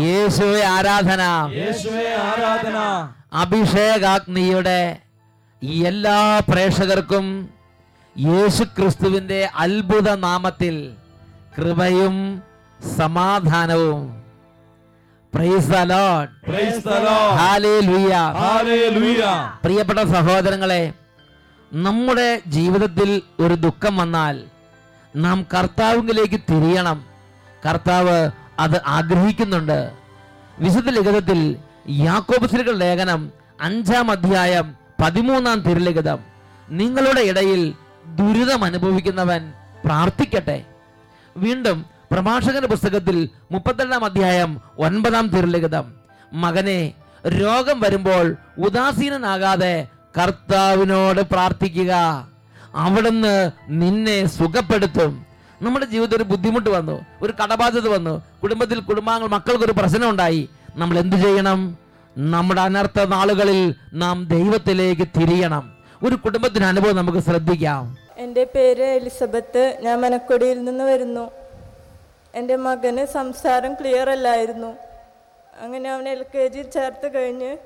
യേശുവെ ആരാധന. ആരാധന. അഭിഷേകാഗ്നിയുടെ എല്ലാ പ്രേക്ഷകർക്കും യേശു ക്രിസ്തുവിന്റെ അത്ഭുത നാമത്തിൽ കൃപയും സമാധാനവും. പ്രിയപ്പെട്ട സഹോദരങ്ങളെ നമ്മുടെ ജീവിതത്തിൽ ഒരു ദുഃഖം വന്നാൽ നാം കർത്താവിലേക്ക് തിരിയണം. കർത്താവ് അത് ആഗ്രഹിക്കുന്നുണ്ട്. വിശുദ്ധ ലിഖിതത്തിൽ യാക്കോബസിലുകൾ ലേഖനം അഞ്ചാം അധ്യായം പതിമൂന്നാം തിരുലിഖിതം. നിങ്ങളുടെ ഇടയിൽ ദുരിതം അനുഭവിക്കുന്നവൻ പ്രാർത്ഥിക്കട്ടെ. വീണ്ടും പ്രഭാഷകന്റെ പുസ്തകത്തിൽ മുപ്പത്തെണ്ണാം അധ്യായം ഒൻപതാം തിരുലിഖിതം. മകനെ രോഗം വരുമ്പോൾ ഉദാസീനനാകാതെ കർത്താവിനോട് പ്രാർത്ഥിക്കുക. അവിടുന്ന് നിന്നെ സുഖപ്പെടുത്തും. നമ്മുടെ ജീവിതത്തിൽ ഒരു ബുദ്ധിമുട്ട് വന്നു ഒരു കടബാധ്യത വന്നു. കുടുംബത്തിൽ കുടുംബാംഗങ്ങൾ മക്കൾക്കൊരു പ്രശ്നം ഉണ്ടായി നമ്മൾ എന്തു ചെയ്യണം? നമ്മുടെ അനർത്ഥ നാളുകളിൽ നാം ദൈവത്തിലേക്ക് തിരിയണം. ഒരു കുടുംബത്തിന് അനുഭവം നമുക്ക് ശ്രദ്ധിക്കാം. എന്റെ പേര് എലിസബത്ത്. ഞാൻ മനക്കൊടിയിൽ നിന്ന് വരുന്നു. എന്റെ മകന് സംസാരം ക്ലിയർ അല്ലായിരുന്നു. അങ്ങനെ അവൻ എൽ കെ ജി ചേർത്ത് കഴിഞ്ഞ്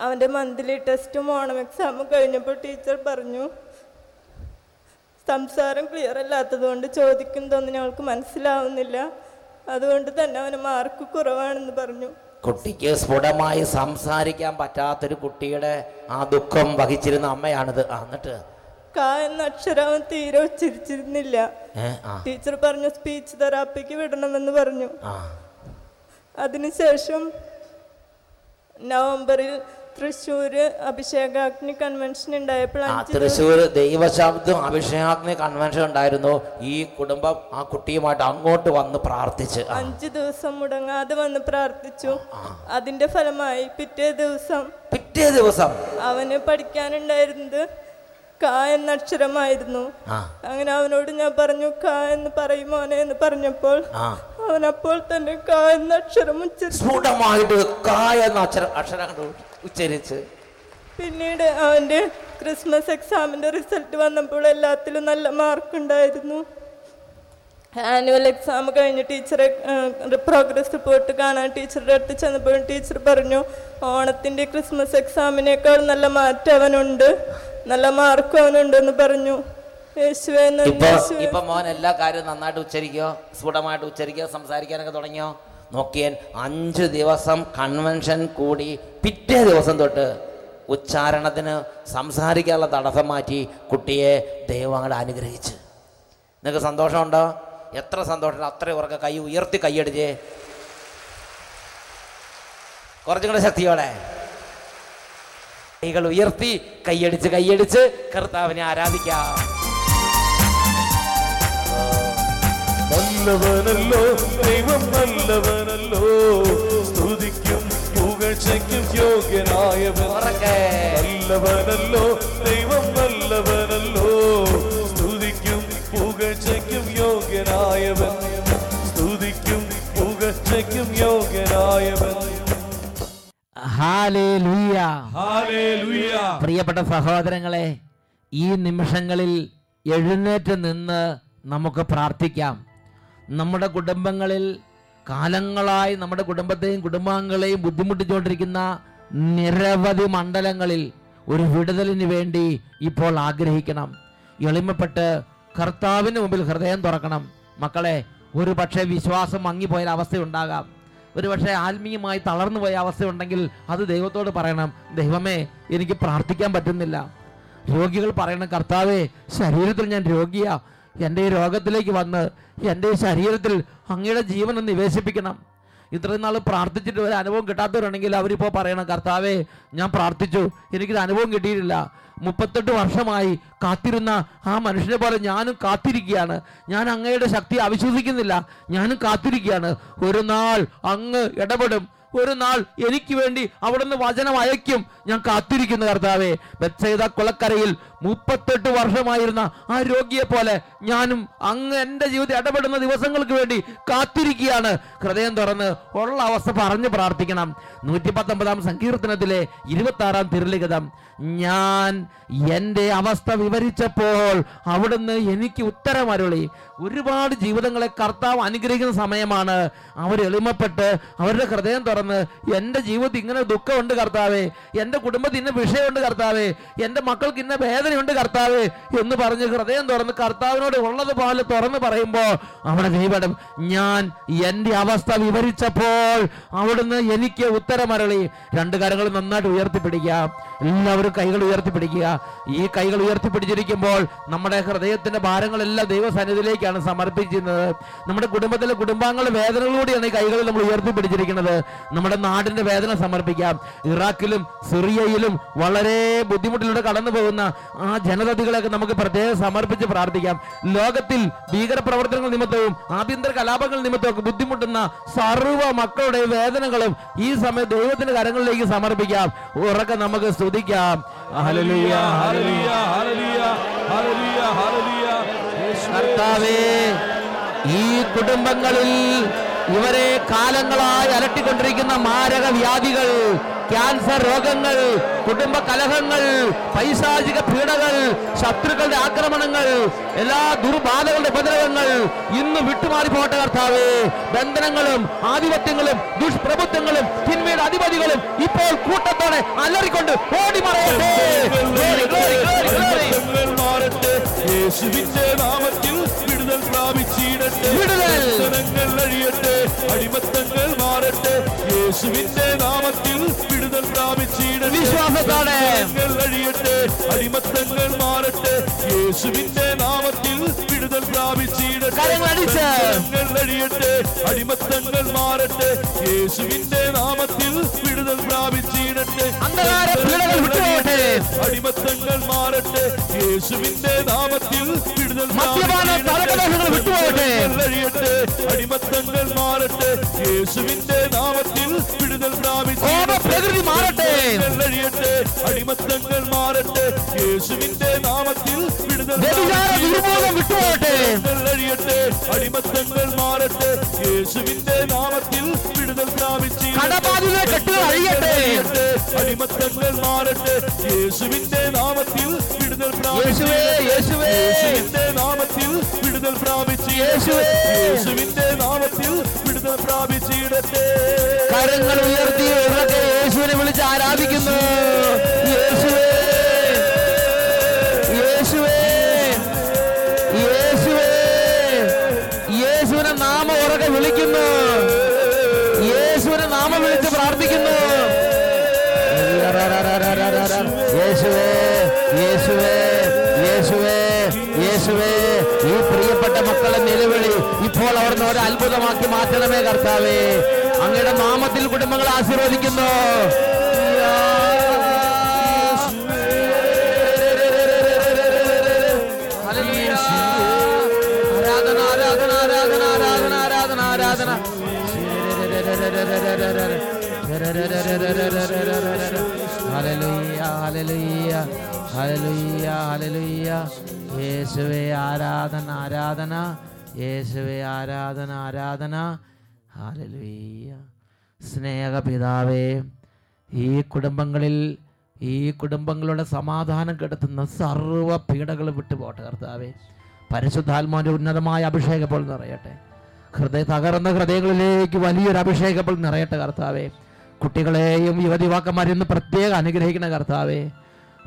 അവന്റെ മന്ത്ലി ടെസ്റ്റും ഓണം എക്സാമും കഴിഞ്ഞപ്പോൾ ടീച്ചർ പറഞ്ഞു സംസാരം ക്ലിയർ അല്ലാത്തതുകൊണ്ട് ചോദിക്കുന്നതൊന്നും ഞങ്ങൾക്ക് മനസ്സിലാവുന്നില്ല. അതുകൊണ്ട് തന്നെ അവന് മാർക്ക് കുറവാണെന്ന് പറഞ്ഞു. കുട്ടിക്ക് സ്ഫുടമായി സംസാരിക്കാൻ പറ്റാത്തൊരു കുട്ടിയുടെ ആ ദുഃഖം വഹിച്ചിരുന്ന അമ്മയാണിത്. എന്നിട്ട്? ക എന്ന അക്ഷരം അവൻ തീരെ ഉച്ചരിച്ചിരുന്നില്ല. ടീച്ചർ പറഞ്ഞു സ്പീച്ച് തെറാപ്പിക്ക് വിടണമെന്ന് പറഞ്ഞു. അതിനുശേഷം നവംബറിൽ തൃശ്ശൂര് അഭിഷേകാഗ്നി കൺവെൻഷൻ ഉണ്ടായപ്പോൾ തൃശ്ശൂർ ദൈവശബ്ദം അഭിഷേകാഗ്നി കൺവെൻഷൻ ഉണ്ടായിരുന്നു. ഈ കുടുംബം ആ കുട്ടിയുമായിട്ട് അങ്ങോട്ട് വന്ന് പ്രാർത്ഥിച്ച്. അഞ്ച് ദിവസം മുടങ്ങാതെ വന്ന് പ്രാർത്ഥിച്ചു. അതിന്റെ ഫലമായി പിറ്റേ ദിവസം പിറ്റേ ദിവസം അവന് പഠിക്കാനുണ്ടായിരുന്നത് ക എന്ന അക്ഷരമായിരുന്നു. അങ്ങനെ അവനോട് ഞാൻ പറഞ്ഞു ക എന്ന് പറയുമോനെ എന്ന് പറഞ്ഞപ്പോൾ അവൻ അപ്പോൾ തന്നെ ക എന്ന അക്ഷരം ഉച്ചരിച്ചു. സ്ഫുടമായിട്ട് കായ എന്ന അക്ഷരം ഉച്ചരിച്ച്. പിന്നീട് അവന്റെ ക്രിസ്മസ് എക്സാമിന്റെ റിസൾട്ട് വന്നപ്പോൾ എല്ലാത്തിലും നല്ല മാർക്ക് ഉണ്ടായിരുന്നു. ആനുവൽ എക്സാം കഴിഞ്ഞ് ടീച്ചറെ പ്രോഗ്രസ് റിപ്പോർട്ട് കാണാൻ ടീച്ചറുടെ അടുത്ത് ചെന്നപ്പോഴും ടീച്ചർ പറഞ്ഞു ഓണത്തിന്റെ ക്രിസ്മസ് എക്സാമിനേക്കാൾ നല്ല മാറ്റം അവനുണ്ട് നല്ല മാർക്ക് അവനുണ്ടെന്ന് പറഞ്ഞു. ഇപ്പൊ മോൻ എല്ലാ കാര്യവും നന്നായിട്ട് ഉച്ചരിക്കോ? സ്ഫുടമായിട്ട് ഉച്ചരിക്കോ? സംസാരിക്കാനൊക്കെ തുടങ്ങിയോ? നോക്കിയാൽ അഞ്ചു ദിവസം കൺവെൻഷൻ കൂടി പിറ്റേ ദിവസം തൊട്ട് ഉച്ചാരണത്തിന് സംസാരിക്കാനുള്ള തടസ്സം മാറ്റി കുട്ടിയെ ദൈവം അങ്ങോട്ട് അനുഗ്രഹിച്ച്. നിങ്ങൾക്ക് സന്തോഷമുണ്ടോ? എത്ര സന്തോഷം അത്ര ഉറക്കെ കൈ ഉയർത്തി കൈയടിച്ചേ കുറച്ചും കൂടെ ശക്തിയോടെ. കൈകൾ ഉയർത്തി കൈയടിച്ച് കൈയടിച്ച് കർത്താവിനെ ആരാധിക്കാം. നല്ലവനല്ലോ ദൈവം നല്ലവനല്ലോ. സ്തുതിക്കും പുകഴ്ചയ്ക്കും യോഗ്യനായവൻ. നല്ലവനല്ലോ ദൈവം നല്ലവനല്ലോ. സ്തുതിക്കും പുകഴ്ചയ്ക്കും യോഗ്യനായവൻ. സ്തുതിക്കും പുകഴ്ചയ്ക്കും യോഗ്യനായവൻ. പ്രിയപ്പെട്ട സഹോദരങ്ങളെ ഈ നിമിഷങ്ങളിൽ എഴുന്നേറ്റ് നിന്ന് നമുക്ക് പ്രാർത്ഥിക്കാം. നമ്മുടെ കുടുംബങ്ങളിൽ കാലങ്ങളായി നമ്മുടെ കുടുംബത്തെയും കുടുംബാംഗങ്ങളെയും ബുദ്ധിമുട്ടിച്ചുകൊണ്ടിരിക്കുന്ന നിരവധി മണ്ഡലങ്ങളിൽ ഒരു വിടുതലിന് വേണ്ടി ഇപ്പോൾ ആഗ്രഹിക്കണം. എളിമപ്പെട്ട് കർത്താവിന് മുമ്പിൽ ഹൃദയം തുറക്കണം. മക്കളെ ഒരു പക്ഷേ വിശ്വാസം മങ്ങിപ്പോയ അവസ്ഥയുണ്ടാകാം ഒരുപക്ഷെ ആത്മീയമായി തളർന്നു പോയ അവസ്ഥയുണ്ടെങ്കിൽ അത് ദൈവത്തോട് പറയണം ദൈവമേ എനിക്ക് പ്രാർത്ഥിക്കാൻ പറ്റുന്നില്ല. രോഗികൾ പറയണം കർത്താവേ ശരീരത്തിൽ ഞാൻ രോഗിയാ. എന്റെ ഈ രോഗത്തിലേക്ക് വന്ന് എന്റെ ശരീരത്തിൽ അങ്ങയുടെ ജീവൻ നിവേശിപ്പിക്കണം. ഇത്രയും നാൾ പ്രാർത്ഥിച്ചിട്ട് ഒരു അനുഭവം കിട്ടാത്തവരുണ്ടെങ്കിൽ അവരിപ്പോൾ പറയണം കർത്താവേ ഞാൻ പ്രാർത്ഥിച്ചു. എനിക്കൊരു അനുഭവം കിട്ടിയിട്ടില്ല. മുപ്പത്തെട്ട് വർഷമായി കാത്തിരുന്ന ആ മനുഷ്യനെ പോലെ ഞാനും കാത്തിരിക്കുകയാണ്. ഞാൻ അങ്ങയുടെ ശക്തി അവിശ്വസിക്കുന്നില്ല. ഞാനും കാത്തിരിക്കുകയാണ്. ഒരു നാൾ അങ്ങ് ഇടപെടും. ഒരു നാൾ എനിക്ക് വേണ്ടി അവിടുന്ന് വചനം അയക്കും ഞാൻ കാത്തിരിക്കുന്നു കർത്താവേ. ബത്സൈത കുളക്കരയിൽ മുപ്പത്തെട്ട് വർഷമായിരുന്ന ആ രോഗിയെ പോലെ ഞാനും അങ്ങ് എന്റെ ജീവിതത്തിൽ ഇടപെടുന്ന ദിവസങ്ങൾക്ക് വേണ്ടി കാത്തിരിക്കുകയാണ്. ഹൃദയം തുറന്ന് ഉള്ള അവസ്ഥ പറഞ്ഞ് പ്രാർത്ഥിക്കണം. നൂറ്റി പത്തൊമ്പതാം സങ്കീർത്തനത്തിലെ ഇരുപത്തി ആറാം തിരുലിഖിതം. ഞാൻ എന്റെ അവസ്ഥ വിവരിച്ചപ്പോൾ അവിടുന്ന് എനിക്ക് ഉത്തരമരുളി. ഒരുപാട് ജീവിതങ്ങളെ കർത്താവ് അനുഗ്രഹിക്കുന്ന സമയമാണ്. അവർ എളിമപ്പെട്ട് അവരുടെ ഹൃദയം തുറന്ന് എന്റെ ജീവിതത്തിൽ ഇങ്ങനെ ദുഃഖമുണ്ട് കർത്താവേ. എന്റെ കുടുംബത്തിൽ ഇന്ന വിഷയമുണ്ട് കർത്താവേ. എന്റെ മക്കൾക്ക് ഇന്ന വേദനയുണ്ട് കർത്താവ് എന്ന് പറഞ്ഞ് ഹൃദയം തുറന്ന് കർത്താവിനോട് ഉള്ളത് പോലെ തുറന്ന് പറയുമ്പോൾ അവിടെ ദൈവം ഞാൻ എന്റെ അവസ്ഥ വിവരിച്ചപ്പോൾ അവിടുന്ന് എനിക്ക് ഉത്തരമരളി. രണ്ട് കരങ്ങൾ നന്നായിട്ട് ഉയർത്തിപ്പിടിക്കുക. എല്ലാവരും കൈകൾ ഉയർത്തിപ്പിടിക്കുക. ഈ കൈകൾ ഉയർത്തിപ്പിടിച്ചിരിക്കുമ്പോൾ നമ്മുടെ ഹൃദയത്തിന്റെ ഭാരങ്ങളെല്ലാം ദൈവസന്നിധിയിലേക്കാണ് സമർപ്പിക്കുന്നത് നമ്മുടെ കുടുംബത്തിലെ കുടുംബാംഗങ്ങളുടെ വേദനകളോടെയാണ് ഈ കൈകൾ നമ്മൾ ഉയർത്തിപ്പിടിച്ചിരിക്കുന്നത്. നമ്മുടെ നാടിന്റെ വേദന സമർപ്പിക്കാം. ഇറാഖിലും സിറിയയിലും വളരെ ബുദ്ധിമുട്ടിലൂടെ കടന്നു പോകുന്ന ആ ജനതതികളെയൊക്കെ നമുക്ക് പ്രത്യേകം സമർപ്പിച്ച് പ്രാർത്ഥിക്കാം. ലോകത്തിൽ ഭീകര പ്രവർത്തനങ്ങൾ നിമിത്തവും ആഭ്യന്തര കലാപങ്ങൾ നിമിത്തവും ഒക്കെ ബുദ്ധിമുട്ടുന്ന സർവ മക്കളുടെ വേദനകളും ഈ സമയത്ത് ദൈവത്തിന്റെ കരങ്ങളിലേക്ക് സമർപ്പിക്കാം. ഉറക്കെ നമുക്ക് സ്തുതിക്കാം. കർത്താവേ ഈ കുടുംബങ്ങളിൽ ഇവരെ കാലങ്ങളായി അലട്ടിക്കൊണ്ടിരിക്കുന്ന മാരക വ്യാധികൾ ക്യാൻസർ രോഗങ്ങൾ കുടുംബ കലഹങ്ങൾ പൈശാചിക പീഡകൾ ശത്രുക്കളുടെ ആക്രമണങ്ങൾ എല്ലാ ദുർബാധകളുടെ ഉപദ്രവങ്ങൾ ഇന്ന് വിട്ടുമാറി പോട്ടെ കർത്താവേ. ബന്ധനങ്ങളും ആധിപത്യങ്ങളും ദുഷ്പ്രഭുത്വങ്ങളും തിന്മയുടെ അധിപതികളും ഇപ്പോൾ കൂട്ടത്തോടെ അലറിക്കൊണ്ട് ഓടി മറയട്ടെ യേശുവിന്റെ നാമത്തിൽ വിടുതൽ പ്രാപിച്ചിടട്ടെ. വിടുതൽ. അഴിയട്ടെ. അടിമത്തങ്ങൾ മാറട്ടെ. യേശുവിന്റെ നാമത്തിൽ വിടുതൽ പ്രാപിച്ചിടട്ടെ. വിശ്വാസത്തോടെ. അഴിയട്ടെ. അടിമത്തങ്ങൾ മാറട്ടെ. യേശുവിന്റെ നാമത്തിൽ വിടുതൽ പ്രാപിച്ചിടട്ടെ അടിമത്തങ്ങൾ മാറട്ടെ. യേശുവിന്റെ നാമത്തിൽ വിടുതൽ പ്രാപിച്ചിടട്ടെ അടിമത്തങ്ങൾ മാറട്ടെ. യേശുവിന്റെ നാമത്തിൽ വിടുതൽ അടിമത്തങ്ങൾ മാറട്ടെ. യേശുവിന്റെ നാമത്തിൽ വിടുതൽ കോപ പ്രകൃതി മാറട്ടെ. അടിമത്തങ്ങൾ മാറട്ടെ യേശുവിന്റെ നാമത്തിൽ ദുർബോധം വിട്ടുപോകട്ടെ. കഴിയട്ടെ അടിമത്തങ്ങൾ മാറട്ടെ യേശുവിന്റെ നാമത്തിൽ വിടുതൽ പ്രാപിച്ചു. കടബാധിത കെട്ടുകൾ അഴിയട്ടെ. അടിമത്തങ്ങൾ മാറട്ടെ യേശുവിന്റെ നാമത്തിൽ വിടുതൽ യേശുവിന്റെ നാമത്തിൽ പ്രാപിച്ചു. യേശുവേ. യേശുവിന്റെ നാമത്തിൽ വിടുതൽ പ്രാപിച്ചിടട്ടെ കരങ്ങൾ ഉയർത്തി ഉറക്കെ യേശുവിനെ വിളിച്ച് ആരാധിക്കുന്നു. യേശുവേ യേശുവേ യേശുവേ യേശുവിനെ നാമം ഉറക്കെ വിളിക്കുന്നു. യേശുവിനെ നാമം വിളിച്ച് പ്രാർത്ഥിക്കുന്നു. യേശുവേ യേശുവേ യേശുവേ. യേശുവേ ഈ പ്രിയപ്പെട്ട മക്കളെ നിലവിളി. ഇപ്പോൾ അവിടുന്ന് ഒരു അത്ഭുതമാക്കി മാറ്റണമേ കർത്താവേ. അങ്ങയുടെ നാമത്തിൽ കുടുംബങ്ങൾ ആശീർവദിക്കുന്നു. ഹല്ലേലൂയ. ആരാധന ആരാധന ആരാധന യേശുവേ ആരാധന ആരാധന. യേശുവേ ആരാധന ആരാധന. ഹല്ലേലൂയ സ്നേഹപിതാവേ ഈ കുടുംബങ്ങളിൽ ഈ കുടുംബങ്ങളുടെ സമാധാനം കെടുത്തുന്ന സർവ പീഡകൾ വിട്ടുപോട്ടെ കർത്താവേ. പരിശുദ്ധാത്മാവിന്റെ ഉന്നതമായ അഭിഷേകം ഇപ്പോൾ നിറയട്ടെ. ഹൃദയ തകർന്ന ഹൃദയങ്ങളിലേക്ക് വലിയൊരു അഭിഷേകം ഇപ്പോൾ നിറയട്ടെ കർത്താവേ. കുട്ടികളെയും യുവതിവാക്കന്മാരെയും പ്രത്യേകം അനുഗ്രഹിക്കുന്ന കർത്താവേ.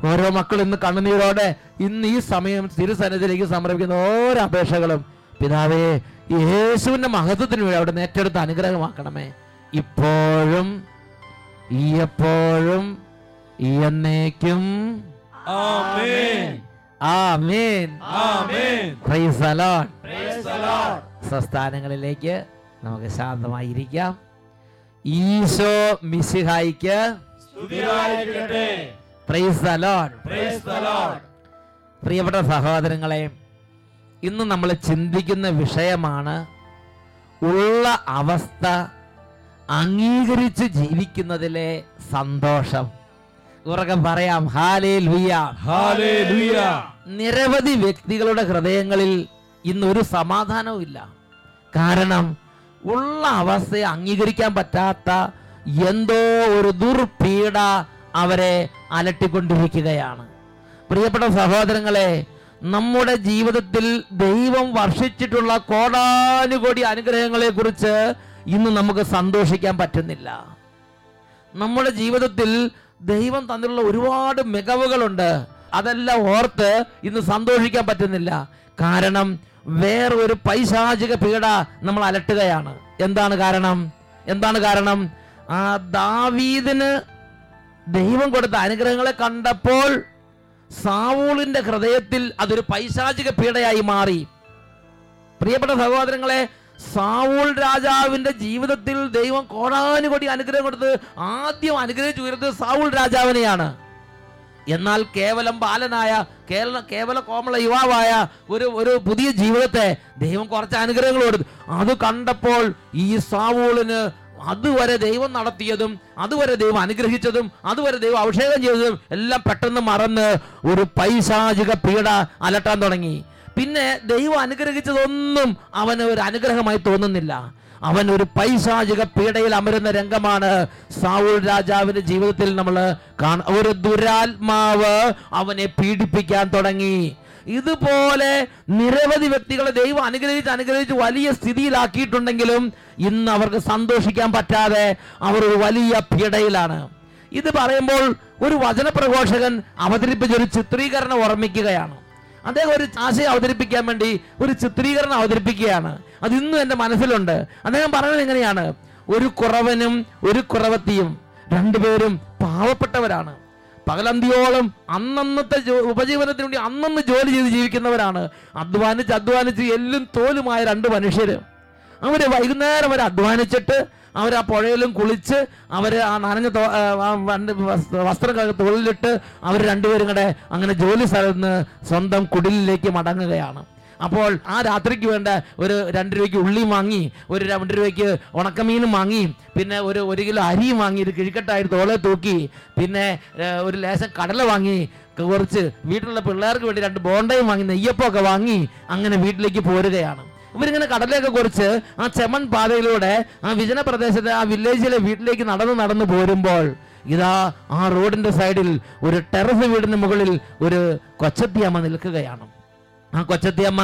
ഓരോ മക്കൾ ഇന്ന് കണ്ണുനീരോടെ ഇന്ന് ഈ സമയം തിരുസന്നിധിയിലേക്ക് സമർപ്പിക്കുന്ന ഓരോ അപേക്ഷകളും പിതാവേ യേശുവിന്റെ മഹത്വത്തിന് വേണ്ടി അവിടെ ഏറ്റെടുത്ത് അനുഗ്രഹമാക്കണമേ. ഇപ്പോഴും ഈ എപ്പോഴും ഈ എന്നേക്കും. സ്വസ്ഥാനങ്ങളിലേക്ക് നമുക്ക് ശാന്തമായിരിക്കാം. ഈശോ മിസിഹായിക്ക് സ്തുതിയായിരിക്കട്ടെ. പ്രിയപ്പെട്ട സഹോദരങ്ങളെ ഇന്ന് നമ്മൾ ചിന്തിക്കുന്ന വിഷയമാണ് ഉള്ള അവസ്ഥ അംഗീകരിച്ച് ജീവിക്കുന്നതിലെ സന്തോഷം. ഉറക്കം പറയാം ഹാലേ ലുയ ഹാലേ ലുയ നിരവധി വ്യക്തികളുടെ ഹൃദയങ്ങളിൽ ഇന്ന് ഒരു സമാധാനവും ഇല്ല കാരണം ഉള്ള അവസ്ഥയെ അംഗീകരിക്കാൻ പറ്റാത്ത എന്തോ ഒരു ദുർപീഡ അവരെ അലട്ടിക്കൊണ്ടിരിക്കുകയാണ്. പ്രിയപ്പെട്ട സഹോദരങ്ങളെ നമ്മുടെ ജീവിതത്തിൽ ദൈവം വർഷിച്ചിട്ടുള്ള കോടാനുകോടി അനുഗ്രഹങ്ങളെ കുറിച്ച് ഇന്ന് നമുക്ക് സന്തോഷിക്കാൻ പറ്റുന്നില്ല. നമ്മുടെ ജീവിതത്തിൽ ദൈവം തന്നിട്ടുള്ള ഒരുപാട് മികവുകളുണ്ട്. അതെല്ലാം ഓർത്ത് ഇന്ന് സന്തോഷിക്കാൻ പറ്റുന്നില്ല. കാരണം വേറെ ഒരു പൈശാചിക പീഡ നമ്മൾ അലട്ടുകയാണ്. എന്താണ് കാരണം? എന്താണ് കാരണം? ആ ദാവീദിന് ദൈവം കൊടുത്ത അനുഗ്രഹങ്ങളെ കണ്ടപ്പോൾ സാവൂളിന്റെ ഹൃദയത്തിൽ അതൊരു പൈശാചിക പീഡയായി മാറി. പ്രിയപ്പെട്ട സഹോദരങ്ങളെ സാവൂൾ രാജാവിന്റെ ജീവിതത്തിൽ ദൈവം കോടാനുകോടി അനുഗ്രഹം കൊടുത്ത് ആദ്യം അനുഗ്രഹിച്ചു ഉയർത്തത് സാവൂൾ രാജാവിനെയാണ്. എന്നാൽ കേവലം ബാലനായ കേരള കേവല കോമള യുവാവായ ഒരു ഒരു പുതിയ ജീവിതത്തെ ദൈവം കുറച്ച് അനുഗ്രഹങ്ങൾ കൊടുത്തു അത് കണ്ടപ്പോൾ ഈ സാവൂളിന് അതുവരെ ദൈവം നടത്തിയതും അതുവരെ ദൈവം അനുഗ്രഹിച്ചതും അതുവരെ ദൈവം അഭിഷേകം ചെയ്തതും എല്ലാം പെട്ടെന്ന് മറന്ന് ഒരു പൈശാചിക പീഡ അലട്ടാൻ തുടങ്ങി. പിന്നെ ദൈവം അനുഗ്രഹിച്ചതൊന്നും അവന് ഒരു അനുഗ്രഹമായി തോന്നുന്നില്ല. അവൻ ഒരു പൈശാചിക പീഡയിൽ അമരുന്ന രംഗമാണ് സാവൂൾ രാജാവിന്റെ ജീവിതത്തിൽ നമ്മൾ കാണ ഒരു ദുരാത്മാവ് അവനെ പീഡിപ്പിക്കാൻ തുടങ്ങി. ഇതുപോലെ നിരവധി വ്യക്തികളെ ദൈവം അനുഗ്രഹിച്ച് അനുഗ്രഹിച്ച് വലിയ സ്ഥിതിയിലാക്കിയിട്ടുണ്ടെങ്കിലും ഇന്ന് അവർക്ക് സന്തോഷിക്കാൻ പറ്റാതെ അവർ ഒരു വലിയ പിടയിലാണ് ഇത് പറയുമ്പോൾ ഒരു വചനപ്രഘോഷകൻ അവതരിപ്പിച്ച ഒരു ചിത്രീകരണം ഓർമ്മിക്കുകയാണ്. അദ്ദേഹം ഒരു ആശയം അവതരിപ്പിക്കാൻ വേണ്ടി ഒരു ചിത്രീകരണം അവതരിപ്പിക്കുകയാണ്. അത് ഇന്നും എന്റെ മനസ്സിലുണ്ട്. അദ്ദേഹം പറഞ്ഞത് എങ്ങനെയാണ് ഒരു കുറവനും ഒരു കുറവത്തിയും രണ്ടുപേരും പാവപ്പെട്ടവരാണ്. പകലന്തിയോളം അന്നന്നത്തെ ഉപജീവനത്തിന് വേണ്ടി അന്നന്ന് ജോലി ചെയ്ത് ജീവിക്കുന്നവരാണ്. അധ്വാനിച്ച് അധ്വാനിച്ച് എല്ലും തോലുമായ രണ്ട് മനുഷ്യർ അവർ വൈകുന്നേരം വരെ അധ്വാനിച്ചിട്ട് അവർ ആ പുഴയിലും കുളിച്ച് അവർ ആ നനഞ്ഞ വസ്ത്രം തൊഴിലിട്ട് അവർ രണ്ടുപേരും കൂടെ അങ്ങനെ ജോലി സ്ഥലത്ത് നിന്ന് സ്വന്തം കുടിലിലേക്ക് മടങ്ങുകയാണ്. അപ്പോൾ ആ രാത്രിക്ക് വേണ്ട ഒരു രണ്ട് രൂപയ്ക്ക് ഉള്ളി വാങ്ങി ഒരു രണ്ട് രൂപയ്ക്ക് ഉണക്കമീനും വാങ്ങി പിന്നെ ഒരു ഒരു കിലോ അരിയും വാങ്ങി ഒരു കിഴിക്കട്ടായി തോളെ തൂക്കി പിന്നെ ഒരു ലേശം കടല വാങ്ങി കുറച്ച് വീട്ടിലുള്ള പിള്ളേർക്ക് വേണ്ടി രണ്ട് ബോണ്ടയും വാങ്ങി നെയ്യപ്പമൊക്കെ വാങ്ങി അങ്ങനെ വീട്ടിലേക്ക് പോരുകയാണ്. ഇവരിങ്ങനെ കടലൊക്കെ കുറിച്ച് ആ ചെമൺ പാതയിലൂടെ ആ വിജന പ്രദേശത്തെ ആ വില്ലേജിലെ വീട്ടിലേക്ക് നടന്ന് നടന്ന് പോരുമ്പോൾ ഇതാ ആ റോഡിന്റെ സൈഡിൽ ഒരു ടെറസ് വീടിന് മുകളിൽ ഒരു കൊച്ചത്തിയമ്മ നിൽക്കുകയാണ്. ആ കൊച്ചത്തിയമ്മ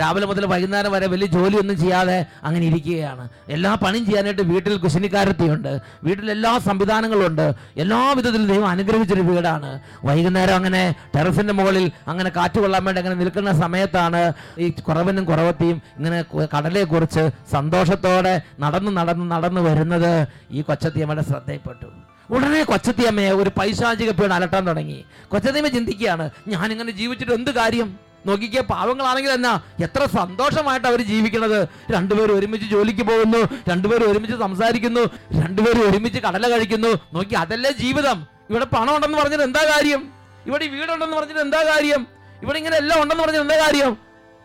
രാവിലെ മുതൽ വൈകുന്നേരം വരെ വലിയ ജോലിയൊന്നും ചെയ്യാതെ അങ്ങനെ ഇരിക്കുകയാണ്. എല്ലാ പണിയും ചെയ്യാനായിട്ട് വീട്ടിൽ കുശിനിക്കാരത്തിയുണ്ട്. വീട്ടിൽ എല്ലാ സംവിധാനങ്ങളുണ്ട്. എല്ലാ വിധത്തിലും ദൈവം അനുഗ്രഹിച്ചൊരു വീടാണ്. വൈകുന്നേരം അങ്ങനെ ടെറസിന്റെ മുകളിൽ അങ്ങനെ കാറ്റ് കൊള്ളാൻ വേണ്ടി അങ്ങനെ നിൽക്കുന്ന സമയത്താണ് ഈ കുറവനും കുറവത്തിയും ഇങ്ങനെ കടലെക്കുറിച്ച് സന്തോഷത്തോടെ നടന്ന് നടന്ന് നടന്ന് വരുന്നത് ഈ കൊച്ചത്തിയമ്മയുടെ ശ്രദ്ധയിൽപ്പെട്ടു. ഉടനെ കൊച്ചത്തിയമ്മയെ ഒരു പൈശാചിക പേട് അലട്ടാൻ തുടങ്ങി. കൊച്ചത്തിയമ്മ ചിന്തിക്കുകയാണ് ഞാൻ ഇങ്ങനെ ജീവിച്ചിട്ട് എന്ത് കാര്യം? നോക്കിക്കേ പാവങ്ങളാണെങ്കിൽ എന്നാ എത്ര സന്തോഷമായിട്ട് അവർ ജീവിക്കുന്നത്. രണ്ടുപേരും ഒരുമിച്ച് ജോലിക്ക് പോകുന്നു രണ്ടുപേരും ഒരുമിച്ച് സംസാരിക്കുന്നു രണ്ടുപേരും ഒരുമിച്ച് കടല കഴിക്കുന്നു. നോക്കി അതല്ലേ ജീവിതം. ഇവിടെ പണം ഉണ്ടെന്ന് പറഞ്ഞിട്ട് എന്താ കാര്യം? ഇവിടെ വീടുണ്ടെന്ന് പറഞ്ഞിട്ട് എന്താ കാര്യം? ഇവിടെ ഇങ്ങനെ എല്ലാം ഉണ്ടെന്ന് പറഞ്ഞിട്ട് എന്താ കാര്യം?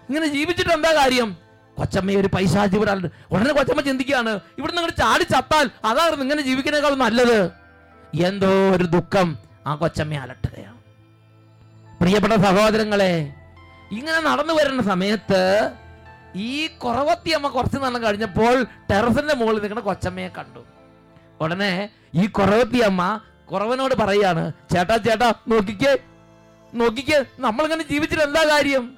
ഇങ്ങനെ ജീവിച്ചിട്ട് എന്താ കാര്യം? കൊച്ചമ്മ ഒരു പൈശാചി ഒരാളുണ്ട് ഉടനെ കൊച്ചമ്മ ചിന്തിക്കുകയാണ്. ഇവിടുന്ന് നിങ്ങൾ ചാടി ചത്താൽ അതായിരുന്നു ഇങ്ങനെ ജീവിക്കുന്നേക്കാൾ നല്ലത്. എന്തോ ഒരു ദുഃഖം ആ കൊച്ചമ്മ അലട്ടുകയാണ്. പ്രിയപ്പെട്ട സഹോദരങ്ങളെ ഇങ്ങനെ നടന്നു വരുന്ന സമയത്ത് ഈ കുറവത്തി അമ്മ കുറച്ച് നാളം കഴിഞ്ഞപ്പോൾ ടെറസിന്റെ മുകളിൽ നിൽക്കുന്ന കൊച്ചമ്മയെ കണ്ടു. ഉടനെ ഈ കുറവത്തി അമ്മ കുറവനോട് പറയാണ് ചേട്ടാ ചേട്ടാ നോക്കിക്കേ നോക്കിക്കേ നമ്മളിങ്ങനെ ജീവിച്ചിട്ട് എന്താ കാര്യം?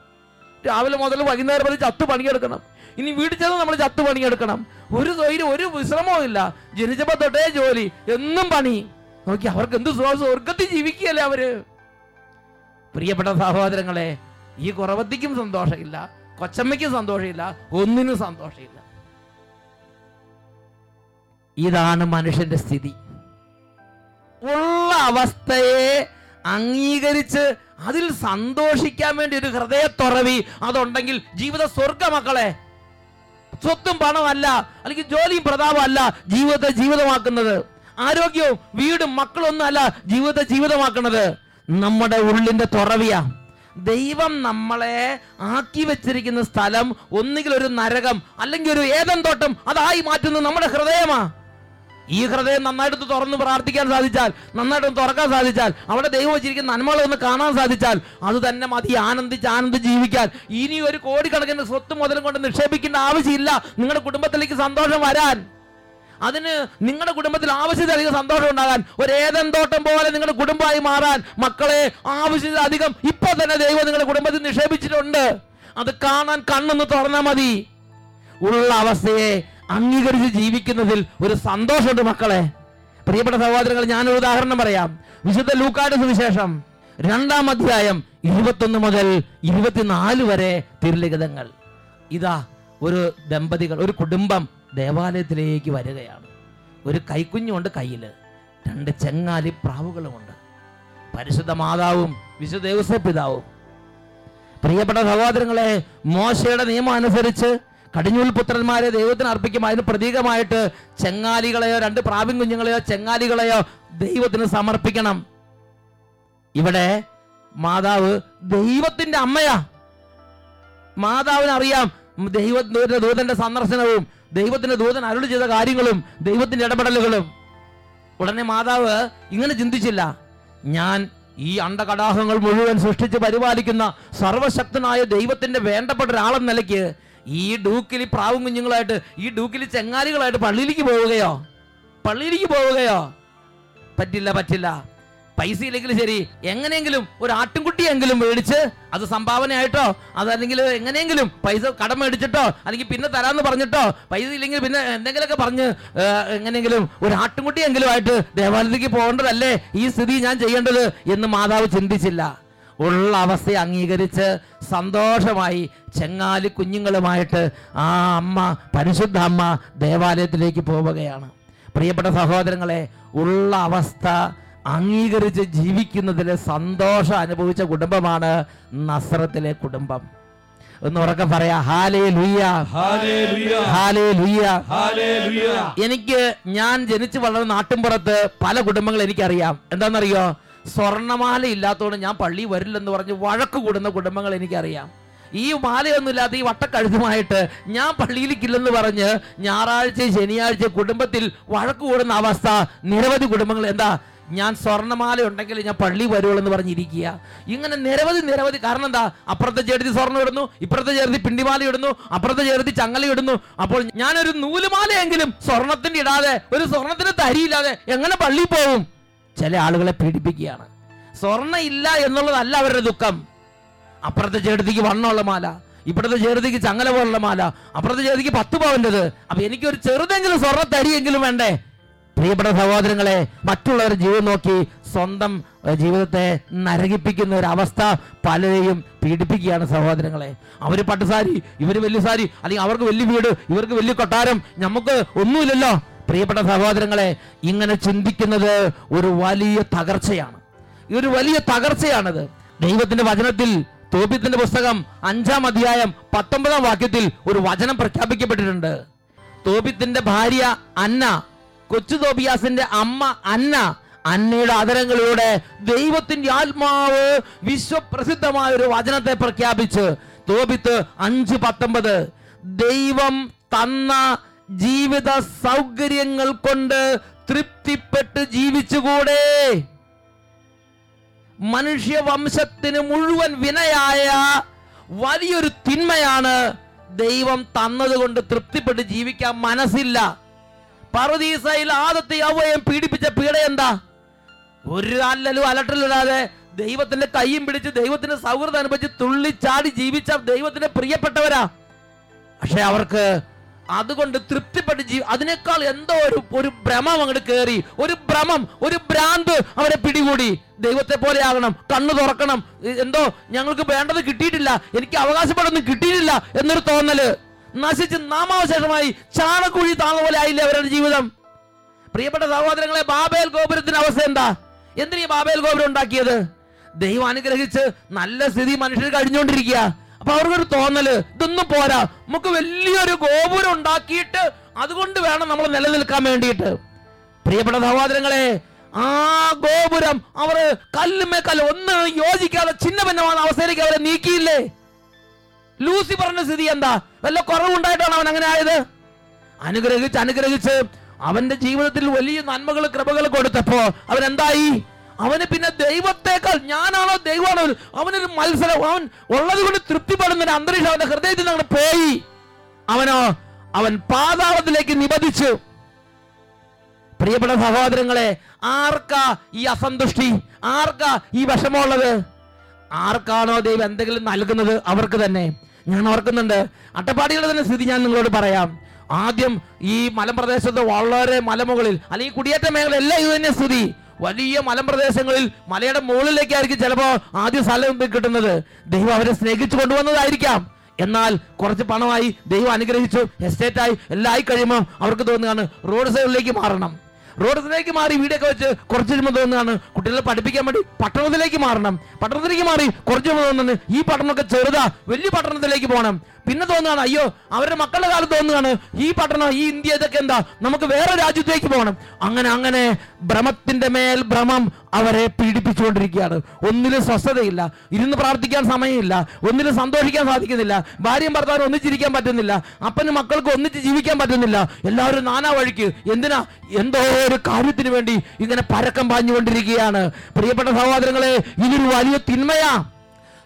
രാവിലെ മുതൽ വൈകുന്നേരം വരെ ചത്തു പണിയെടുക്കണം. ഇനി വീട്ടിൽ ചെന്ന് നമ്മൾ ചത്തു പണിയെടുക്കണം. ഒരു തൊഴിലും ഒരു വിശ്രമവും ഇല്ല. ജനിച്ചപ്പോ തൊട്ടേ ജോലി എന്നും പണി. നോക്കി അവർക്ക് എന്ത് സ്വർഗത്തിൽ ജീവിക്കുകയല്ലേ അവർ? പ്രിയപ്പെട്ട സഹോദരങ്ങളെ ഈ കുറവത്തിക്കും സന്തോഷമില്ല കൊച്ചമ്മയ്ക്കും സന്തോഷമില്ല ഒന്നിനും സന്തോഷമില്ല. ഇതാണ് മനുഷ്യന്റെ സ്ഥിതി. ഉള്ള അവസ്ഥയെ അംഗീകരിച്ച് അതിൽ സന്തോഷിക്കാൻ വേണ്ടി ഒരു ഹൃദയത്തുറവി അതുണ്ടെങ്കിൽ ജീവിത സ്വർഗ മക്കളെ. സ്വത്തും പണമല്ല അല്ലെങ്കിൽ ജോലിയും പ്രതാപമല്ല ജീവിതത്തെ ജീവിതമാക്കുന്നത്. ആരോഗ്യവും വീടും മക്കളൊന്നും അല്ല ജീവിതത്തെ ജീവിതമാക്കുന്നത്. നമ്മുടെ ഉള്ളിന്റെ തുറവിയാ. ദൈവം നമ്മളെ ആക്കി വെച്ചിരിക്കുന്ന സ്ഥലം ഒന്നുകിൽ ഒരു നരകം അല്ലെങ്കിൽ ഒരു ഏതം തോട്ടം അതായി മാറ്റുന്നത് നമ്മുടെ ഹൃദയമാ. ഈ ഹൃദയം നന്നായിട്ട് തുറന്ന് പ്രാർത്ഥിക്കാൻ സാധിച്ചാൽ നന്നായിട്ട് ഒന്ന് തുറക്കാൻ സാധിച്ചാൽ അവിടെ ദൈവം വെച്ചിരിക്കുന്ന നന്മകളൊന്ന് കാണാൻ സാധിച്ചാൽ അത് തന്നെ മതി. ആനന്ദിച്ച് ആനന്ദിച്ച് ജീവിക്കാൻ. ഇനി ഒരു കോടിക്കണക്കിന് സ്വത്ത് മുതലും കൊണ്ട് നിക്ഷേപിക്കേണ്ട ആവശ്യമില്ല. നിങ്ങളുടെ കുടുംബത്തിലേക്ക് സന്തോഷം വരാൻ. അതിന് നിങ്ങളുടെ കുടുംബത്തിൽ ആവശ്യത്തിലധികം സന്തോഷം ഉണ്ടാകാൻ ഒരു ഏതൻ തോട്ടം പോലെ നിങ്ങളുടെ കുടുംബമായി മാറാൻ മക്കളെ ആവശ്യത്തിലധികം ഇപ്പൊ തന്നെ ദൈവം നിങ്ങളുടെ കുടുംബത്തിൽ നിക്ഷേപിച്ചിട്ടുണ്ട്. അത് കാണാൻ കണ്ണൊന്ന് തുറന്നാൽ മതി. ഉള്ള അവസ്ഥയെ അംഗീകരിച്ച് ജീവിക്കുന്നതിൽ ഒരു സന്തോഷമുണ്ട് മക്കളെ. പ്രിയപ്പെട്ട സഹോദരങ്ങൾ ഞാനൊരു ഉദാഹരണം പറയാം. വിശുദ്ധ ലൂക്കാട് സുവിശേഷം രണ്ടാം അധ്യായം ഇരുപത്തൊന്ന് മുതൽ ഇരുപത്തിനാല് വരെ തിരുലിഖിതങ്ങൾ. ഇതാ ഒരു ദമ്പതികൾ ഒരു കുടുംബം ദേവാലയത്തിലേക്ക് വരികയാണ്. ഒരു കൈക്കുഞ്ഞുണ്ട് കയ്യിൽ രണ്ട് ചെങ്ങാലി പ്രാവുകളുമുണ്ട്. പരിശുദ്ധ മാതാവും വിശുദ്ധ ദേവസ്വ പിതാവും. പ്രിയപ്പെട്ട സഹോദരങ്ങളെ മോശയുടെ നിയമം അനുസരിച്ച് കടിഞ്ഞൂൽ പുത്രന്മാരെ ദൈവത്തിന് അർപ്പിക്കും അതിന് പ്രതീകമായിട്ട് ചെങ്ങാലികളെയോ രണ്ട് പ്രാവിൻ കുഞ്ഞുങ്ങളെയോ ചെങ്ങാലികളെയോ ദൈവത്തിന് സമർപ്പിക്കണം. ഇവിടെ മാതാവ് ദൈവത്തിന്റെ അമ്മയാ. മാതാവിന് അറിയാം ദൈവത്തിന്റെ ദൂതന്റെ സന്ദർശനവും ദൈവത്തിന്റെ ദൂതൻ അരുളി ചെയ്ത കാര്യങ്ങളും ദൈവത്തിന്റെ ഇടപെടലുകളും. ഉടനെ മാതാവ് ഇങ്ങനെ ചിന്തിച്ചില്ല. ഞാൻ ഈ അണ്ടകടാഹങ്ങൾ മുഴുവൻ സൃഷ്ടിച്ച് പരിപാലിക്കുന്ന സർവശക്തനായ ദൈവത്തിന്റെ വേണ്ടപ്പെട്ട ഒരാളെന്ന നിലയ്ക്ക് ഈ ഡൂക്കിലി പ്രാവും കുഞ്ഞുങ്ങളായിട്ട് ഈ ഡൂക്കിലി ചെങ്ങാലികളായിട്ട് പള്ളിയിലേക്ക് പോവുകയോ? പള്ളിയിലേക്ക് പോവുകയോ? പറ്റില്ല പറ്റില്ല. പൈസ ഇല്ലെങ്കിലും ശരി. എങ്ങനെയെങ്കിലും ഒരു ആട്ടിൻകുട്ടിയെങ്കിലും മേടിച്ച് അത് സംഭാവനയായിട്ടോ അതല്ലെങ്കിൽ എങ്ങനെയെങ്കിലും പൈസ കടം മേടിച്ചിട്ടോ അല്ലെങ്കിൽ പിന്നെ തരാമെന്ന് പറഞ്ഞിട്ടോ പൈസ ഇല്ലെങ്കിൽ പിന്നെ എന്തെങ്കിലുമൊക്കെ പറഞ്ഞ് എങ്ങനെയെങ്കിലും ഒരു ആട്ടിൻകുട്ടിയെങ്കിലും ആയിട്ട് ദേവാലയത്തിലേക്ക് പോകേണ്ടതല്ലേ ഈ സ്ഥിതി ഞാൻ ചെയ്യേണ്ടത് എന്ന് മാതാവ് ചിന്തിച്ചില്ല. ഉള്ള അവസ്ഥയെ അംഗീകരിച്ച് സന്തോഷമായി ചെങ്ങാലി കുഞ്ഞുങ്ങളുമായിട്ട് ആ അമ്മ പരിശുദ്ധ അമ്മ ദേവാലയത്തിലേക്ക് പോവുകയാണ്. പ്രിയപ്പെട്ട സഹോദരങ്ങളെ ഉള്ള അവസ്ഥ അംഗീകരിച്ച് ജീവിക്കുന്നതിൽ സന്തോഷം അനുഭവിച്ച കുടുംബമാണ് നസ്രത്തിലെ കുടുംബം. ഒന്ന് ഉറക്കെ പറയാ ഹാലേ ലുയ്യ ഹാലേ ലുയ്യ എനിക്ക് ഞാൻ ജനിച്ചു വളർന്ന നാട്ടിൻപുറത്ത് പല കുടുംബങ്ങൾ എനിക്കറിയാം. എന്താണെന്നറിയോ? സ്വർണമാല ഇല്ലാത്തതുകൊണ്ട് ഞാൻ പള്ളി വരില്ലെന്ന് പറഞ്ഞ് വഴക്ക് കൂടുന്ന കുടുംബങ്ങൾ എനിക്കറിയാം. ഈ മാലയൊന്നും ഇല്ലാത്ത ഈ വട്ടക്കഴുതുമായിട്ട് ഞാൻ പള്ളിയിലേക്കില്ലെന്ന് പറഞ്ഞ് ഞായറാഴ്ച ശനിയാഴ്ച കുടുംബത്തിൽ വഴക്ക് കൂടുന്ന അവസ്ഥ നിരവധി കുടുംബങ്ങൾ എന്താ? ഞാൻ സ്വർണമാല ഉണ്ടെങ്കിൽ ഞാൻ പള്ളി വരുവുള്ളൂ പറഞ്ഞിരിക്കുക. ഇങ്ങനെ നിരവധി നിരവധി കാരണം എന്താ? അപ്പുറത്തെ ചേർത്തി സ്വർണം ഇടുന്നു ഇപ്പുറത്തെ ചേർത്തി പിണ്ടിമാല ഇടുന്നു അപ്പുറത്തെ ചേർത്തി ചങ്ങല ഇടുന്നു. അപ്പോൾ ഞാനൊരു നൂലുമാലയെങ്കിലും സ്വർണത്തിന്റെ ഇടാതെ ഒരു സ്വർണത്തിന് തരിയില്ലാതെ എങ്ങനെ പള്ളി പോവും? ചില ആളുകളെ പീഡിപ്പിക്കുകയാണ്. സ്വർണ ഇല്ല എന്നുള്ളതല്ല അവരുടെ ദുഃഖം. അപ്പുറത്തെ ചേർത്തിക്ക് വണ്ണമുള്ള മാല ഇപ്പുറത്തെ ചേർത്തിക്ക് ചങ്ങല പോലുള്ള മാല അപ്പുറത്തെ ചേർത്തിക്ക് പത്ത് പവന്റെത്. അപ്പൊ എനിക്കൊരു ചെറുതെങ്കിലും സ്വർണ തരിയെങ്കിലും വേണ്ടേ? പ്രിയപ്പെട്ട സഹോദരങ്ങളെ മറ്റുള്ളവർ ജീവിതം നോക്കി സ്വന്തം ജീവിതത്തെ നരകിപ്പിക്കുന്ന ഒരു അവസ്ഥ പലരെയും പീഡിപ്പിക്കുകയാണ് സഹോദരങ്ങളെ. അവർ പട്ടുസാരി ഇവർ വലിയ സാരി അല്ലെങ്കിൽ അവർക്ക് വലിയ വീട് ഇവർക്ക് വലിയ കൊട്ടാരം നമുക്ക് ഒന്നുമില്ലല്ലോ. പ്രിയപ്പെട്ട സഹോദരങ്ങളെ ഇങ്ങനെ ചിന്തിക്കുന്നത് ഒരു വലിയ തകർച്ചയാണ്. ഈ ഒരു വലിയ തകർച്ചയാണത്. ദൈവത്തിന്റെ വചനത്തിൽ തോപ്യത്തിന്റെ പുസ്തകം അഞ്ചാം അധ്യായം പത്തൊമ്പതാം വാക്യത്തിൽ ഒരു വചനം പ്രഖ്യാപിക്കപ്പെട്ടിട്ടുണ്ട്. തോപ്യത്തിന്റെ ഭാര്യ അന്ന കൊച്ചു തോബിയാസിന്റെ അമ്മ അന്ന അന്നയുടെ അതരങ്ങളിലൂടെ ദൈവത്തിന്റെ ആത്മാവ് വിശ്വപ്രസിദ്ധമായ ഒരു വചനത്തെ പ്രഖ്യാപിച്ച് തോപിത്ത് അഞ്ച് പത്തൊമ്പത് ദൈവം തന്ന ജീവിത സൗകര്യങ്ങൾ കൊണ്ട് തൃപ്തിപ്പെട്ട് ജീവിച്ചുകൂടെ. മനുഷ്യവംശത്തിന് മുഴുവൻ വിനയായ വലിയൊരു തിന്മയാണ് ദൈവം തന്നതുകൊണ്ട് തൃപ്തിപ്പെട്ട് ജീവിക്കാൻ മനസ്സില്ല. പറുദീസയിൽ ആദത്തെ അവയം പീഡിപ്പിച്ച പീഡ എന്താ? ഒരു അല്ലലും അലട്ടലിടാതെ ദൈവത്തിന്റെ കൈയും പിടിച്ച് ദൈവത്തിന്റെ സൗഹൃദം അനുഭവിച്ച് തുള്ളിച്ചാടി ജീവിച്ച ദൈവത്തിന്റെ പ്രിയപ്പെട്ടവരാ. പക്ഷെ അവർക്ക് അതുകൊണ്ട് തൃപ്തിപ്പെട്ട് ജീ അതിനേക്കാൾ എന്തോ ഒരു ഒരു ഭ്രമം അങ്ങോട്ട് കയറി ഒരു ഭ്രമം ഒരു ഭ്രാന്ത് അവരെ പിടികൂടി. ദൈവത്തെ പോലെ ആകണം കണ്ണു തുറക്കണം. എന്തോ ഞങ്ങൾക്ക് വേണ്ടത് കിട്ടിയിട്ടില്ല എനിക്ക് അവകാശപ്പെടുന്നു കിട്ടിയിട്ടില്ല എന്നൊരു തോന്നൽ. നശിച്ച് നാമാവശേഷമായി ചാണകുഴി താണ പോലെ ആയില്ലേ അവരുടെ ജീവിതം? പ്രിയപ്പെട്ട സഹോദരങ്ങളെ ബാബേൽ ഗോപുരത്തിന്റെ അവസ്ഥ എന്താ? എന്തിനീ ബാബേൽ ഗോപുരം ഉണ്ടാക്കിയത്? ദൈവം അനുഗ്രഹിച്ച് നല്ല സ്ഥിതി മനുഷ്യർ കഴിഞ്ഞുകൊണ്ടിരിക്കുക അപ്പൊ അവർക്കൊരു തോന്നൽ ഇതൊന്നും പോരാ. നമുക്ക് വലിയൊരു ഗോപുരം ഉണ്ടാക്കിയിട്ട് അതുകൊണ്ട് വേണം നമ്മൾ നിലനിൽക്കാൻ വേണ്ടിയിട്ട്. പ്രിയപ്പെട്ട സഹോദരങ്ങളെ ആ ഗോപുരം അവർ കല്ലുമേ കല്ല് ഒന്ന് യോജിക്കാതെ ചിന്ന ഭിന്നമാണ് അവസ്ഥയിലേക്ക് അവരെ നീക്കിയില്ലേ? ലൂസി പറഞ്ഞ സ്ഥിതി എന്താ? വല്ല കുറവുണ്ടായിട്ടാണ് അവൻ അങ്ങനെ ആയത്? അനുഗ്രഹിച്ച് അനുഗ്രഹിച്ച് അവന്റെ ജീവിതത്തിൽ വലിയ നന്മകൾ കൃപകൾ കൊടുത്തപ്പോ അവൻ എന്തായി? അവന് പിന്നെ ദൈവത്തെക്കാൾ ഞാനാണോ ദൈവമാണോ അവനൊരു മത്സരം അവൻ ഉള്ളത് കൊണ്ട് തൃപ്തിപ്പെടുന്ന അന്തരീക്ഷം അവന്റെ ഹൃദയത്തിൽ നിന്ന് അങ്ങനെ പോയി. അവനോ അവൻ പാതാളത്തിലേക്ക് നിബന്ധിച്ചു. പ്രിയപ്പെട്ട സഹോദരങ്ങളെ ആർക്കാ ഈ അസന്തുഷ്ടി? ആർക്കാ ഈ വിഷമമുള്ളത്? ആർക്കാണോ ദൈവം എന്തെങ്കിലും നൽകുന്നത് അവർക്ക് തന്നെ. ഞാൻ ഓർക്കുന്നുണ്ട്. അട്ടപ്പാടികളുടെ തന്നെ സ്ഥിതി ഞാൻ നിങ്ങളോട് പറയാം. ആദ്യം ഈ മലമ്പ്രദേശത്ത് വളരെ മലമുകളിൽ അല്ലെങ്കിൽ കുടിയേറ്റ മേഖല എല്ലാം ഇത് തന്നെ സ്ഥിതി. വലിയ മലമ്പ്രദേശങ്ങളിൽ മലയുടെ മുകളിലേക്കായിരിക്കും ചിലപ്പോൾ ആദ്യ സ്ഥലം കിട്ടുന്നത്. ദൈവം അവരെ സ്നേഹിച്ചു കൊണ്ടുവന്നതായിരിക്കാം. എന്നാൽ കുറച്ച് പണമായി ദൈവം അനുഗ്രഹിച്ചു എസ്റ്റേറ്റായി എല്ലാം ആയി കഴിയുമ്പോൾ അവർക്ക് തോന്നുകയാണ് റോഡ് സൈഡിലേക്ക് മാറണം. റോഡ് സൈഡിലേക്ക് മാറി വീടൊക്കെ വെച്ച് കുറച്ച് കഴിയുമ്പോൾ തോന്നുകയാണ് കുട്ടികളെ പഠിപ്പിക്കാൻ വേണ്ടി പട്ടണത്തിലേക്ക് മാറണം. പട്ടണത്തിലേക്ക് മാറി കുറച്ച് കഴിയുമ്പോൾ തോന്നുന്നു ഈ പട്ടണമൊക്കെ ചെറുതാ. വലിയ പട്ടണത്തിലേക്ക് പോകണം. പിന്നെ തോന്നുകയാണ് അയ്യോ അവരുടെ മക്കളുടെ കാലത്ത് തോന്നുകയാണ്. ഈ പട്ടണം ഈ ഇന്ത്യ ഇതൊക്കെ എന്താ? നമുക്ക് വേറെ രാജ്യത്തേക്ക് പോകണം. അങ്ങനെ അങ്ങനെ ഭ്രമത്തിന്റെ മേൽ ഭ്രമം അവരെ പീഡിപ്പിച്ചുകൊണ്ടിരിക്കുകയാണ്. ഒന്നിലും സ്വസ്ഥതയില്ല. ഇരുന്ന് പ്രാർത്ഥിക്കാൻ സമയമില്ല. ഒന്നിലും സന്തോഷിക്കാൻ സാധിക്കുന്നില്ല. ഭാര്യയും ഭർത്താവും ഒന്നിച്ചിരിക്കാൻ പറ്റുന്നില്ല. അപ്പനും മക്കൾക്ക് ഒന്നിച്ച് ജീവിക്കാൻ പറ്റുന്നില്ല. എല്ലാവരും നാനാ വഴിക്ക് എന്തിനാ എന്തോ ഒരു കാര്യത്തിന് വേണ്ടി ഇങ്ങനെ പരക്കം പാഞ്ഞുകൊണ്ടിരിക്കുകയാണ്. പ്രിയപ്പെട്ട സഹോദരങ്ങളെ ഇതൊരു വലിയ തിന്മയാ.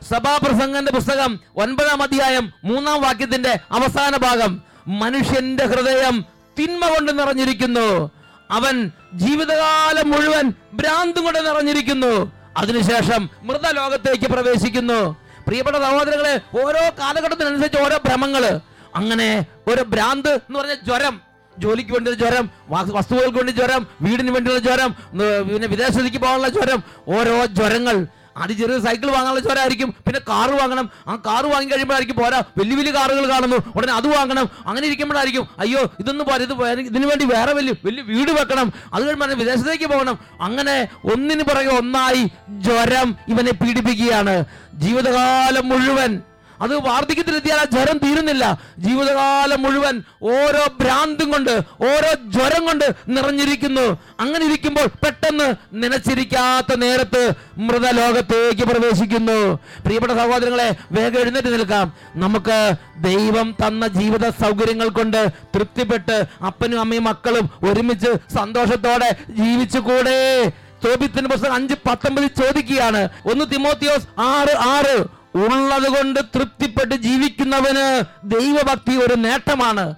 സഭാപ്രസംഗന്റെ പുസ്തകം ഒൻപതാം അധ്യായം മൂന്നാം വാക്യത്തിന്റെ അവസാന ഭാഗം. മനുഷ്യന്റെ ഹൃദയം തിന്മ കൊണ്ട് നിറഞ്ഞിരിക്കുന്നു. അവൻ ജീവിതകാലം മുഴുവൻ ഭ്രാന്തും കൊണ്ട് നിറഞ്ഞിരിക്കുന്നു. അതിനുശേഷം മൃതലോകത്തേക്ക് പ്രവേശിക്കുന്നു. പ്രിയപ്പെട്ട സഹോദരങ്ങളെ ഓരോ കാലഘട്ടത്തിനനുസരിച്ച് ഓരോ ഭ്രമങ്ങൾ. അങ്ങനെ ഒരു ഭ്രാന്ത് എന്ന് പറഞ്ഞ ജ്വരം. ജോലിക്ക് വേണ്ടി ജ്വരം വസ്തുവകൾക്ക് വേണ്ടി ജ്വരം വീടിന് വേണ്ടിയുള്ള ജ്വരം പിന്നെ വിദേശത്തേക്ക് പോകാനുള്ള ജ്വരം. ഓരോ ജ്വരങ്ങൾ ആദ്യം ചെറിയ സൈക്കിൾ വാങ്ങാനുള്ള ചോരായിരിക്കും. പിന്നെ കാർ വാങ്ങണം. ആ കാർ വാങ്ങി കഴിയുമ്പോഴായിരിക്കും പോരാ. വലിയ വലിയ കാറുകൾ കാണുന്നു. ഉടനെ അത് വാങ്ങണം. അങ്ങനെ ഇരിക്കുമ്പോഴായിരിക്കും. അയ്യോ ഇതൊന്നും പോരാ. ഇത് ഇതിനു വേണ്ടി വേറെ വലിയ വലിയ വീട് വെക്കണം. അത് കഴിയുമ്പോൾ വിദേശത്തേക്ക് പോകണം. അങ്ങനെ ഒന്നിന് പുറകെ ഒന്നായി ജ്വരം ഇവനെ പീഡിപ്പിക്കുകയാണ്. ജീവിതകാലം മുഴുവൻ അത് വാർദ്ധക്യത്തിലെത്തിയാൽ ആ ജ്വരം തീരുന്നില്ല. ജീവിതകാലം മുഴുവൻ ഓരോ ഭ്രാന്തും കൊണ്ട് ഓരോ ജ്വരം കൊണ്ട് നിറഞ്ഞിരിക്കുന്നു. അങ്ങനെ ഇരിക്കുമ്പോൾ പെട്ടെന്ന് നനച്ചിരിക്കാത്ത നേരത്ത് മൃതലോകത്തേക്ക് പ്രവേശിക്കുന്നു. പ്രിയപ്പെട്ട സഹോദരങ്ങളെ വേഗം എഴുന്നേറ്റ് നിൽക്കാം. നമുക്ക് ദൈവം തന്ന ജീവിത സൗകര്യങ്ങൾ കൊണ്ട് തൃപ്തിപ്പെട്ട് അപ്പനും അമ്മയും മക്കളും ഒരുമിച്ച് സന്തോഷത്തോടെ ജീവിച്ചുകൂടേ. ചോദ്യത്തിന് പുസ്തകം അഞ്ച് പത്തൊമ്പതിൽ ചോദിക്കുകയാണ്. ഒന്ന് തിമോത്തിയോസ് ആറ് ആറ്. ഉള്ളത് കൊണ്ട് തൃപ്തിപ്പെട്ട് ജീവിക്കുന്നവന് ദൈവഭക്തി ഒരു നേട്ടമാണ്.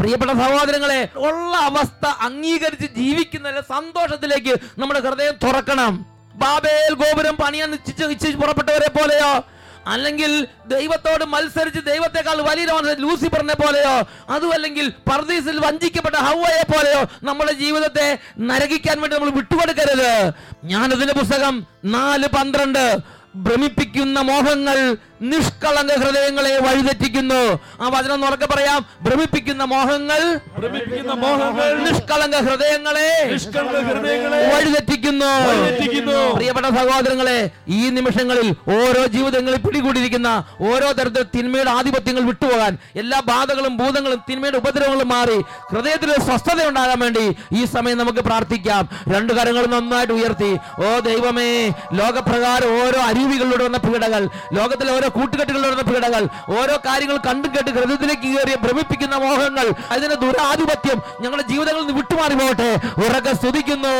പ്രിയപ്പെട്ട സഹോദരങ്ങളെ ഉള്ള അവസ്ഥ അംഗീകരിച്ച് ജീവിക്കുന്നതിലെ സന്തോഷത്തിലേക്ക് നമ്മുടെ ഹൃദയം തുറക്കണം. ബാബേൽ ഗോപുരം പണിയാൻ നിശ്ചയിച്ച് പുറപ്പെട്ടവരെ പോലെയോ? അല്ലെങ്കിൽ ദൈവത്തോട് മത്സരിച്ച് ദൈവത്തെക്കാൾ വലിയ ലൂസിഫറിനെ പോലെയോ? അതും അല്ലെങ്കിൽ പർദീസിൽ വഞ്ചിക്കപ്പെട്ട ഹൗവയെ പോലെയോ നമ്മുടെ ജീവിതത്തെ നരകിക്കാൻ വേണ്ടി നമ്മൾ വിട്ടുകൊടുക്കരുത്. ഞാനതിന്റെ പുസ്തകം നാല് പന്ത്രണ്ട് ഭ്രമിപ്പിക്കുന്ന മോഹങ്ങൾ നിഷ്കളങ്ക ഹൃദയങ്ങളെ വഴിതെറ്റിക്കുന്നു. ആ വചനം ഉറക്കെ പറയാം. ഭ്രമിപ്പിക്കുന്ന മോഹങ്ങൾ ഭ്രമിപ്പിക്കുന്ന മോഹങ്ങൾ നിഷ്കളങ്ക ഹൃദയങ്ങളെ നിഷ്കളങ്ക ഹൃദയങ്ങളെ വഴിതെറ്റിക്കുന്നു. പ്രിയപ്പെട്ട സഹോദരങ്ങളെ ഈ നിമിഷങ്ങളിൽ ഓരോ ജീവിതങ്ങളിൽ പിടികൂടിയിരിക്കുന്ന ഓരോ തരത്തിൽ തിന്മയുടെ ആധിപത്യങ്ങൾ വിട്ടുപോകാൻ എല്ലാ ബാധകളും ഭൂതങ്ങളും തിന്മയുടെ ഉപദ്രവങ്ങളും മാറി ഹൃദയത്തിൽ സ്വസ്ഥത ഉണ്ടാകാൻ വേണ്ടി ഈ സമയം നമുക്ക് പ്രാർത്ഥിക്കാം. രണ്ടു കരങ്ങൾ നന്നായിട്ട് ഉയർത്തി. ഓ ദൈവമേ ലോകപ്രകാരം ഓരോ അരുവികളിലൂടെ വന്ന പീഡകൾ ലോകത്തിലെ ഓരോ കൂട്ടുകെട്ടുകളിലൂടെ കൂട്ടുകെട്ടുകളിലുള്ള പീഡകൾ ഓരോ കാര്യങ്ങൾ കണ്ടും കേട്ട് ഹൃദയത്തിലേക്ക് കയറിയ ഭ്രമിപ്പിക്കുന്ന മോഹങ്ങൾ അതിന്റെ ദുരാധിപത്യം ഞങ്ങളുടെ ജീവിതങ്ങളിൽ നിന്ന് വിട്ടുമാറി പോകട്ടെ. ഉറക്കെ സ്തുതിക്കുന്നു.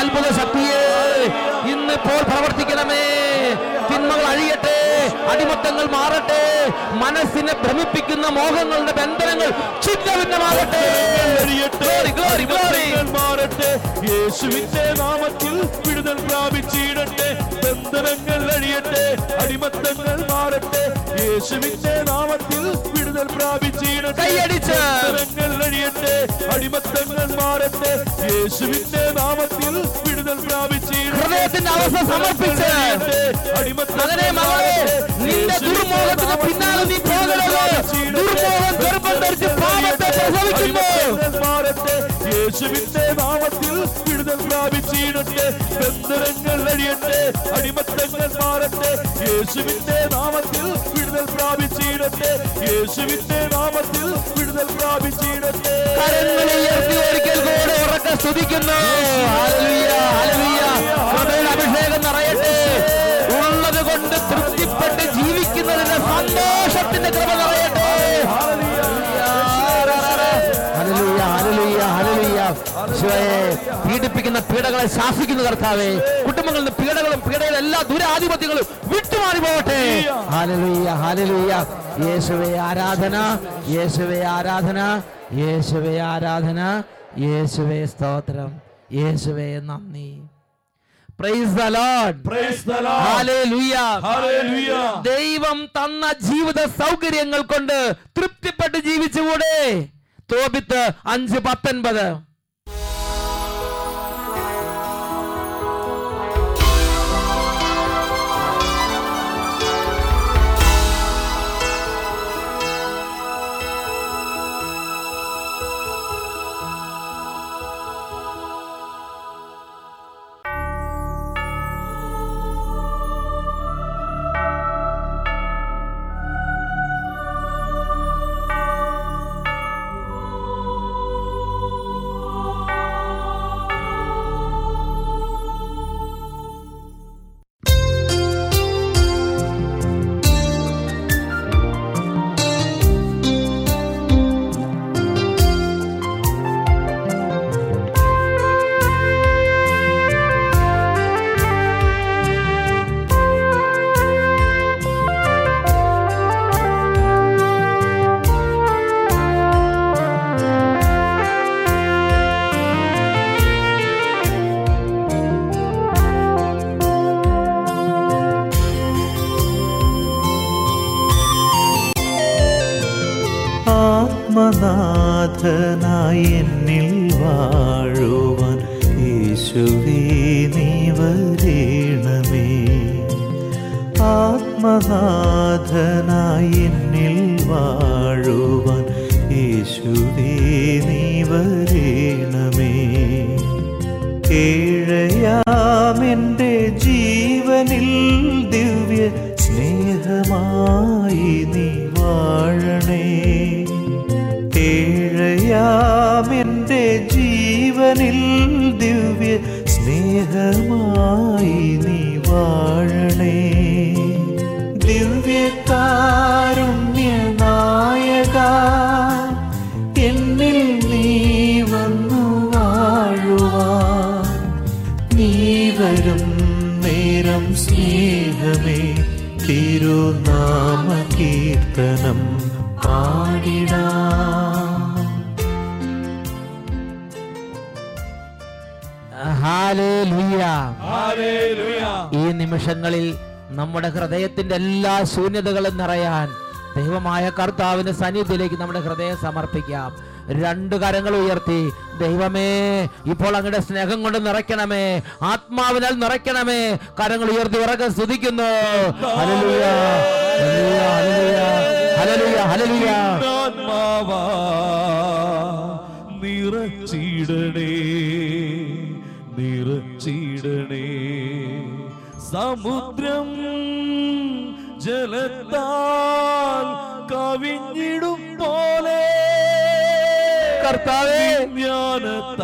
അത്ഭുത ശക്തിയെ ഇന്നിപ്പോൾ പ്രവർത്തിക്കണമേ. തിന്മകൾ അഴിയട്ടെ. അടിമത്തങ്ങൾ മാറട്ടെ. മനസ്സിനെ ഭ്രമിപ്പിക്കുന്ന മോഹങ്ങളുടെ ബന്ധനങ്ങൾ ഛിന്ന ഭിന്നമാകട്ടെ എറിയട്ടെ. Glory, glory, glory. ബന്ധനങ്ങൾ മാറട്ടെ. യേശുവിന്റെ നാമത്തിൽ വിടുതൽ പ്രാപിച്ചിടട്ടെ. ബന്ധനങ്ങൾ അഴിയട്ടെ. അടിമത്തങ്ങൾ മാറട്ടെ. യേശുവിന്റെ നാമത്തിൽ വിടുതൽ പ്രാപിച്ചിടട്ടെ. ബന്ധനങ്ങൾ അഴിയട്ടെ. അടിമത്തങ്ങൾ മാറട്ടെ. യേശുവിന്റെ നാമത്തിൽ വിടുതൽ പ്രാപിച്ചിടട്ടെ. ഹൃദയത്തിന്റെ അവസ്ഥ സമർപ്പിച്ച്. അടിമത്തങ്ങളെ മകളെ നിന്റെ ദുർമോഹത്തിന് പിന്നാലെ നീ പോകരുത്. ദുർമോഹം ഗർഭം ധരിച്ച് പാപത്തെ പ്രസവിക്കുന്നു. യേശുവിന്റെ നാമത്തിൽ വിടുതൽ പ്രാപിച്ചിടട്ടെ ബന്ധനങ്ങൾ അഴിയട്ടെ അടിമത്തങ്ങൾ മാറട്ടെ. യേശുവിന്റെ നാമത്തിൽ വിടുതൽ പ്രാപിച്ചിടട്ടെ യേശുവിന്റെ നാമത്തിൽ വിടുതൽ പ്രാപിച്ചിടട്ടെ കരങ്ങളെ ഉയർത്തി ഒരിക്കൽ കൂടെ ഉറക്കെ സ്തുതിക്കുന്നു. അഭിഷേകം നിറയട്ടെ. കൊണ്ട് തൃപ്തിപ്പെട്ട് ജീവിക്കുന്നതിന്റെ സന്തോഷത്തിന്റെ കൃപ നിറയട്ടെ. പീഡിപ്പിക്കുന്ന പീഡകളെ ശാസിക്കുന്ന കർത്താവേ. കുടുംബങ്ങളിൽ നിന്ന് പീഡകളും പീഡകളും എല്ലാ ദുരാധിപത്യങ്ങളും വിട്ടുമാറി പോകട്ടെ. ഹാലലുയ്യ ഹാലലുയ്യ യേശുവേ ആരാധന. യേശുവേ ആരാധന. യേശുവേ ആരാധന. യേശുവേ സ്തോത്രം. യേശുവേ നന്ദി. ദൈവം തന്ന ജീവിത സൗകര്യങ്ങൾ കൊണ്ട് തൃപ്തിപ്പെട്ട് ജീവിച്ചുകൂടെ. തോപിത്ത് അഞ്ച് പത്തൊൻപത്. നിമിഷങ്ങളിൽ നമ്മുടെ ഹൃദയത്തിന്റെ എല്ലാ ശൂന്യതകളും നിറയാൻ ദൈവമായ കർത്താവിന്റെ സന്നിധിയിലേക്ക് നമ്മുടെ ഹൃദയം സമർപ്പിക്കാം. രണ്ട് കരങ്ങൾ ഉയർത്തി ദൈവമേ ഇപ്പോൾ അങ്ങയുടെ സ്നേഹം കൊണ്ട് നിറയ്ക്കണമേ ആത്മാവിനാൽ നിറയ്ക്കണമേ. കരങ്ങൾ ഉയർത്തി ഉറക്കം സ്തുതിക്കുന്നു. നിറച്ചിടണേ നിറച്ചിടണേ. സമുദ്രം ജലത്താൽ കവിഞ്ഞിടും പോലെ. കർത്താവേ. ജ്ഞാനത്താ